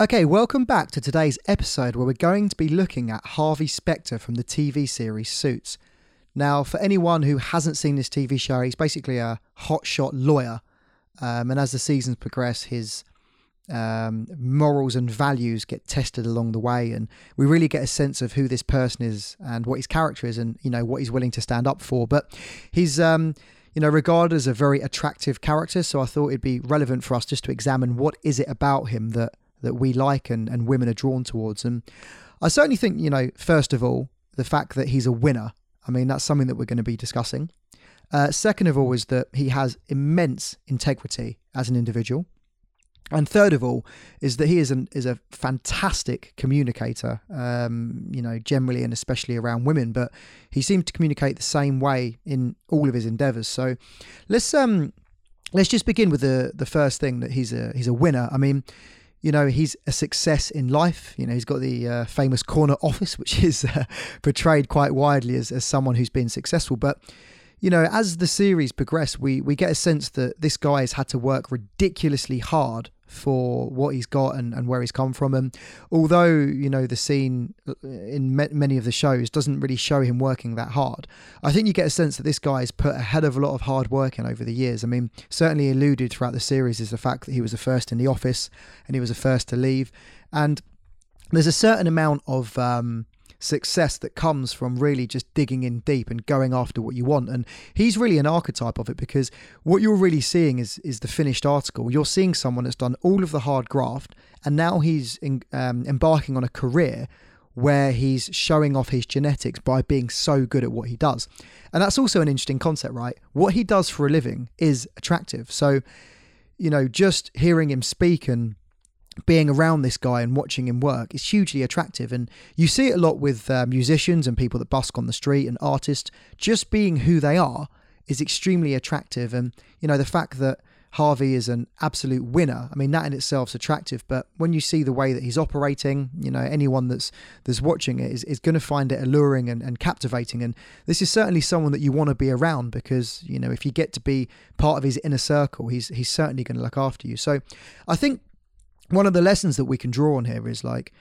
Okay, welcome back to today's episode where we're going to be looking at Harvey Specter from the TV series Suits. Now, for anyone who hasn't seen this TV show, he's basically a hotshot lawyer. Um, and as the seasons progress, his um, morals and values get tested along the way, and we really get a sense of who this person is and what his character is, and you know what he's willing to stand up for. But he's um, you know regarded as a very attractive character, so I thought it'd be relevant for us just to examine what is it about him that that we like and, and women are drawn towards. And I certainly think you know first of all the fact that he's a winner. I mean that's something that we're going to be discussing. Uh, second of all is that he has immense integrity as an individual. And third of all is that he is an is a fantastic communicator, um, you know, generally and especially around women. But he seems to communicate the same way in all of his endeavours. So let's um let's just begin with the the first thing that he's a he's a winner. I mean, you know, he's a success in life. You know, he's got the uh, famous corner office, which is uh, portrayed quite widely as as someone who's been successful, but you know, as the series progressed, we we get a sense that this guy has had to work ridiculously hard for what he's got and, and where he's come from. And although, you know, the scene uh, in many of the shows doesn't really show him working that hard, I think you get a sense that this guy's put a hell of a lot of hard work in over the years. I mean, certainly alluded throughout the series is the fact that he was the first in the office and he was the first to leave. And there's a certain amount of um, success that comes from really just digging in deep and going after what you want. And he's really an archetype of it because what you're really seeing is is the finished article. You're seeing someone that's done all of the hard graft, and now he's in, um, embarking on a career where he's showing off his genetics by being so good at what he does. And that's also an interesting concept, right? What he does for a living is attractive. So, you know, just hearing him speak and being around this guy and watching him work is hugely attractive. And you see it a lot with uh, musicians and people that busk on the street and artists. Just being who they are is extremely attractive. And, you know, the fact that Harvey is an absolute winner. I mean, that in itself is attractive, but when you see the way that he's operating, you know, anyone that's that's watching it is, is going to find it alluring and, and captivating. And this is certainly someone that you want to be around because, you know, if you get to be part of his inner circle, he's he's certainly going to look after you. So I think one of the lessons that we can draw on here is like,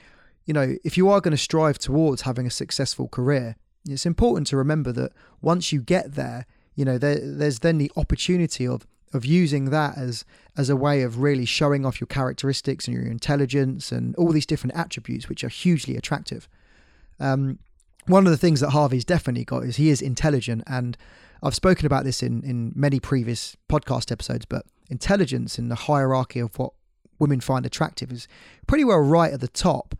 you know, if you are going to strive towards having a successful career, it's important to remember that once you get there, you know, there, there's then the opportunity of of using that as as a way of really showing off your characteristics and your intelligence and all these different attributes which are hugely attractive. Um, one of the things that Harvey's definitely got is he is intelligent, and I've spoken about this in in many previous podcast episodes. But intelligence in the hierarchy of what women find attractive is pretty well right at the top.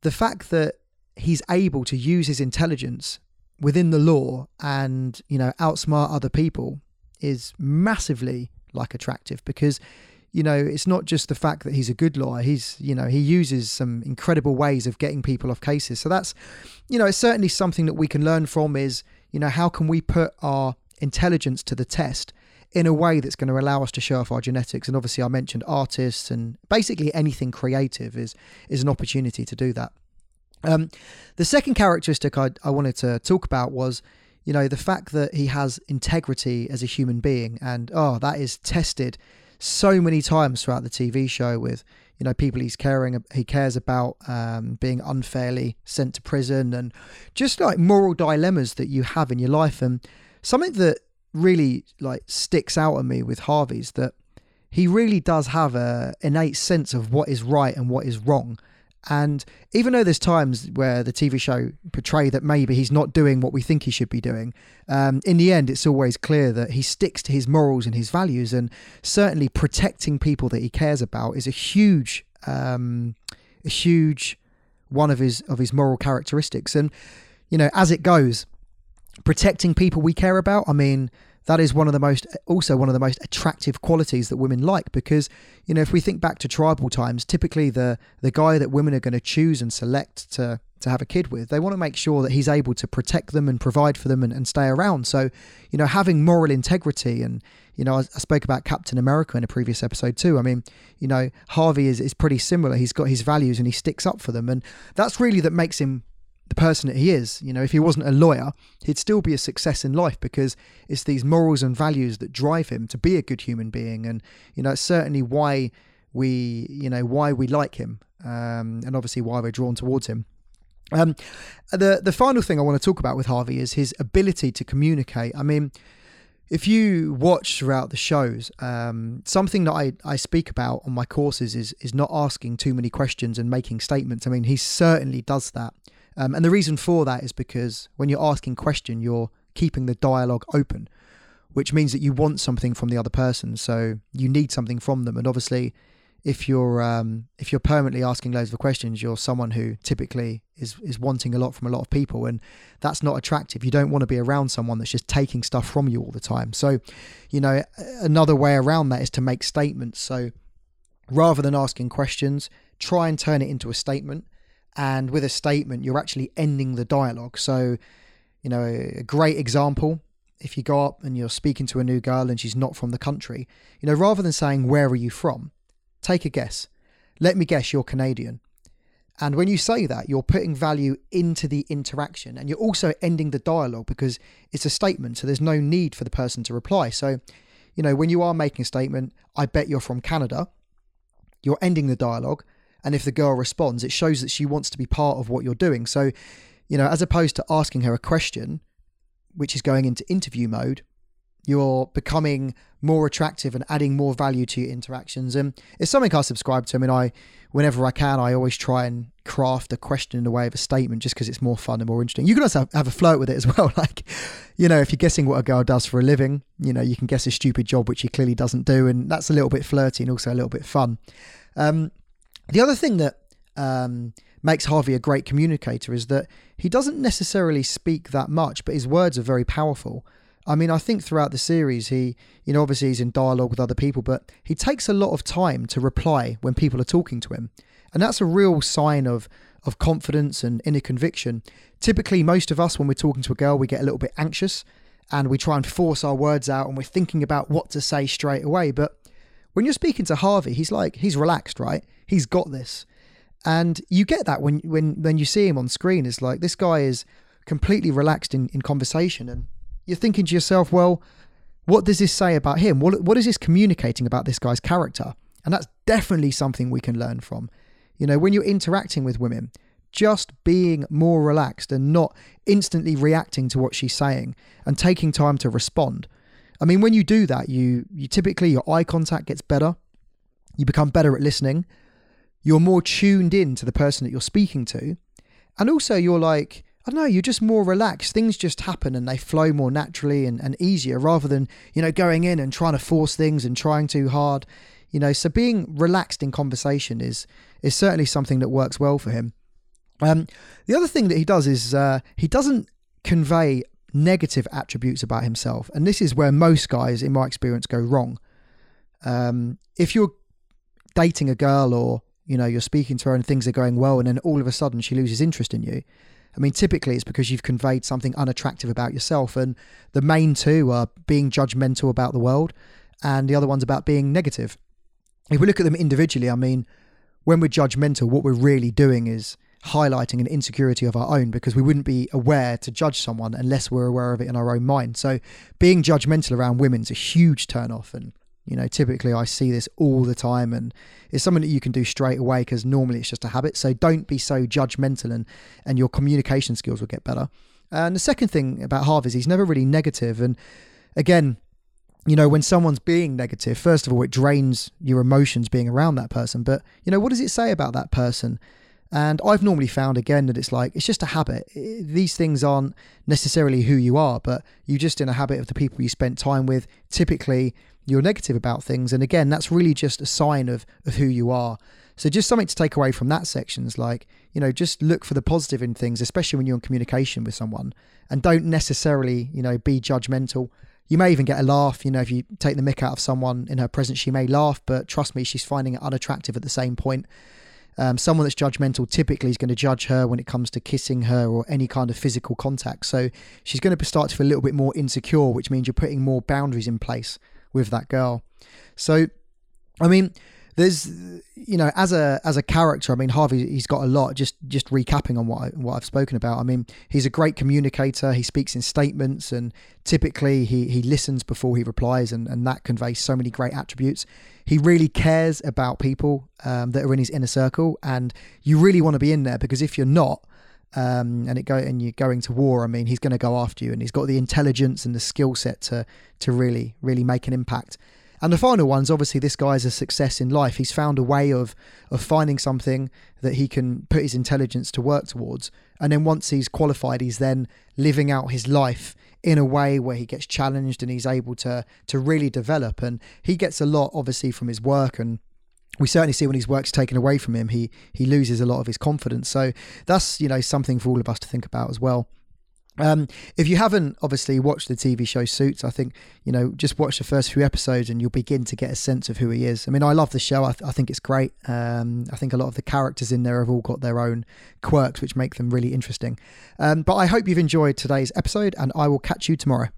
The fact that he's able to use his intelligence within the law and, you know, outsmart other people is massively like attractive because you know it's not just the fact that he's a good lawyer he's you know he uses some incredible ways of getting people off cases so that's you know it's certainly something that we can learn from is you know how can we put our intelligence to the test in a way that's going to allow us to show off our genetics. And obviously, I mentioned artists and basically anything creative is is an opportunity to do that. Um, the second characteristic I, I wanted to talk about was, you know, the fact that he has integrity as a human being, and oh, that is tested so many times throughout the TV show with you know people he's caring he cares about um, being unfairly sent to prison and just like moral dilemmas that you have in your life and something that really like sticks out at me with Harvey's that he really does have a innate sense of what is right and what is wrong. And even though there's times where the TV show portray that maybe he's not doing what we think he should be doing, um, in the end, it's always clear that he sticks to his morals and his values, and certainly protecting people that he cares about is a huge, um, a huge one of his of his moral characteristics. And you know, as it goes, protecting people we care about. I mean, that is one of the most also one of the most attractive qualities that women like because you know if we think back to tribal times typically the the guy that women are going to choose and select to to have a kid with they want to make sure that he's able to protect them and provide for them and, and stay around. So you know having moral integrity and you know I, I spoke about captain america in a previous episode too. I mean you know harvey is, is pretty similar. He's got his values and he sticks up for them. And that's really that makes him the person that he is. You know, if he wasn't a lawyer, he'd still be a success in life because it's these morals and values that drive him to be a good human being. And, you know, it's certainly why we, you know, why we like him, um, and obviously why we're drawn towards him. Um, the the final thing I want to talk about with Harvey is his ability to communicate. I mean, if you watch throughout the shows, um, something that I, I speak about on my courses is is not asking too many questions and making statements. I mean, he certainly does that, um, and the reason for that is because when you're asking question, you're keeping the dialogue open, which means that you want something from the other person, so you need something from them, and obviously if you're um, if you're permanently asking loads of questions, you're someone who typically is is wanting a lot from a lot of people, and that's not attractive. You don't want to be around someone that's just taking stuff from you all the time. So, you know, another way around that is to make statements. So, rather than asking questions, try and turn it into a statement. And with a statement, you're actually ending the dialogue. So, you know, a great example if you go up and you're speaking to a new girl and she's not from the country, you know, rather than saying, Where are you from? Take a guess. Let me guess you're Canadian. And when you say that, you're putting value into the interaction and you're also ending the dialogue because it's a statement. So there's no need for the person to reply. So, you know, when you are making a statement, I bet you're from Canada, you're ending the dialogue. And if the girl responds, it shows that she wants to be part of what you're doing. So, you know, as opposed to asking her a question, which is going into interview mode, you're becoming more attractive and adding more value to your interactions. And it's something I subscribe to. I mean, I, whenever I can, I always try and craft a question in the way of a statement just because it's more fun and more interesting. You can also have, a flirt with it as well. Like, you know, if you're guessing what a girl does for a living, you know, you can guess a stupid job which she clearly doesn't do. And that's a little bit flirty and also a little bit fun. Um, the other thing that um, makes Harvey a great communicator is that he doesn't necessarily speak that much, but his words are very powerful. I mean, I think throughout the series, he, you know, obviously he's in dialogue with other people, but he takes a lot of time to reply when people are talking to him. And that's a real sign of, of confidence and inner conviction. Typically, most of us, when we're talking to a girl, we get a little bit anxious and we try and force our words out and we're thinking about what to say straight away. But when you're speaking to Harvey, he's like, he's relaxed, right? He's got this. And you get that when, when, when you see him on screen. It's like this guy is completely relaxed in, in conversation and you're thinking to yourself, well, what does this say about him? What, what is this communicating about this guy's character? And that's definitely something we can learn from. You know, when you're interacting with women, just being more relaxed and not instantly reacting to what she's saying and taking time to respond. I mean, when you do that, you you typically your eye contact gets better. You become better at listening. You're more tuned in to the person that you're speaking to. And also you're like I don't know, you're just more relaxed. Things just happen and they flow more naturally and, and easier rather than, you know, going in and trying to force things and trying too hard. You know, so being relaxed in conversation is is certainly something that works well for him. Um, the other thing that he does is uh, he doesn't convey negative attributes about himself, and this is where most guys, in my experience, go wrong. Um, if you're dating a girl or you know you're speaking to her and things are going well, and then all of a sudden she loses interest in you, I mean, typically it's because you've conveyed something unattractive about yourself. And the main two are being judgmental about the world, and the other one's about being negative. If we look at them individually, I mean, when we're judgmental, what we're really doing is highlighting an insecurity of our own because we wouldn't be aware to judge someone unless we're aware of it in our own mind. So being judgmental around women is a huge turn off and you know, typically I see this all the time and it's something that you can do straight away because normally it's just a habit. So don't be so judgmental and, and your communication skills will get better. And the second thing about Harvey is he's never really. And again, you know, when someone's being negative, first of all, it drains your emotions being around that person. But, you know, what does it say about that person? And I've normally found again that it's like, it's just a habit. These things aren't necessarily who you are, but you're just in a habit of the people you spent time with. Typically, you're negative about things. And again, that's really just a sign of, of who you are. So just something to take away from that section is like, you know, just look for the positive in things, especially when you're in communication with someone and don't necessarily, you know, be judgmental. You may even get a laugh, you know, if you take the mick out of someone in her presence, she may laugh, but trust me, she's finding it unattractive at the same point. Um, someone that's judgmental typically is going to judge her when it comes to kissing her or any kind of physical contact. So she's going to start to feel a little bit more insecure, which means you're putting more boundaries in place with that girl. So, I mean, there's you know as a as a character i mean harvey he's got a lot just just recapping on what I, what i've spoken about. I mean he's a great communicator. He speaks in statements and typically he he listens before he replies and and that conveys so many great attributes. He really cares about people um, that are in his inner circle, and you really want to be in there because if you're not, um, and it go and you're going to war, I mean, he's going to go after you, and he's got the intelligence and the skill set to to really really make an impact. And the final one's obviously this guy's a success in life. He's found a way of of finding something that he can put his intelligence to work towards. And then once he's qualified, he's then living out his life in a way where he gets challenged and he's able to to really develop. And he gets a lot obviously from his work and we certainly see when his work's taken away from him, he he loses a lot of his confidence. So that's you know something for all of us to think about as well. Um, if you haven't obviously watched the TV show Suits, I think you know just watch the first few episodes and you'll begin to get a sense of who he is. I mean, I love the show. I, th- I think it's great. Um, I think a lot of the characters in there have all got their own quirks, which make them really interesting. Um, but I hope you've enjoyed today's episode, and I will catch you tomorrow.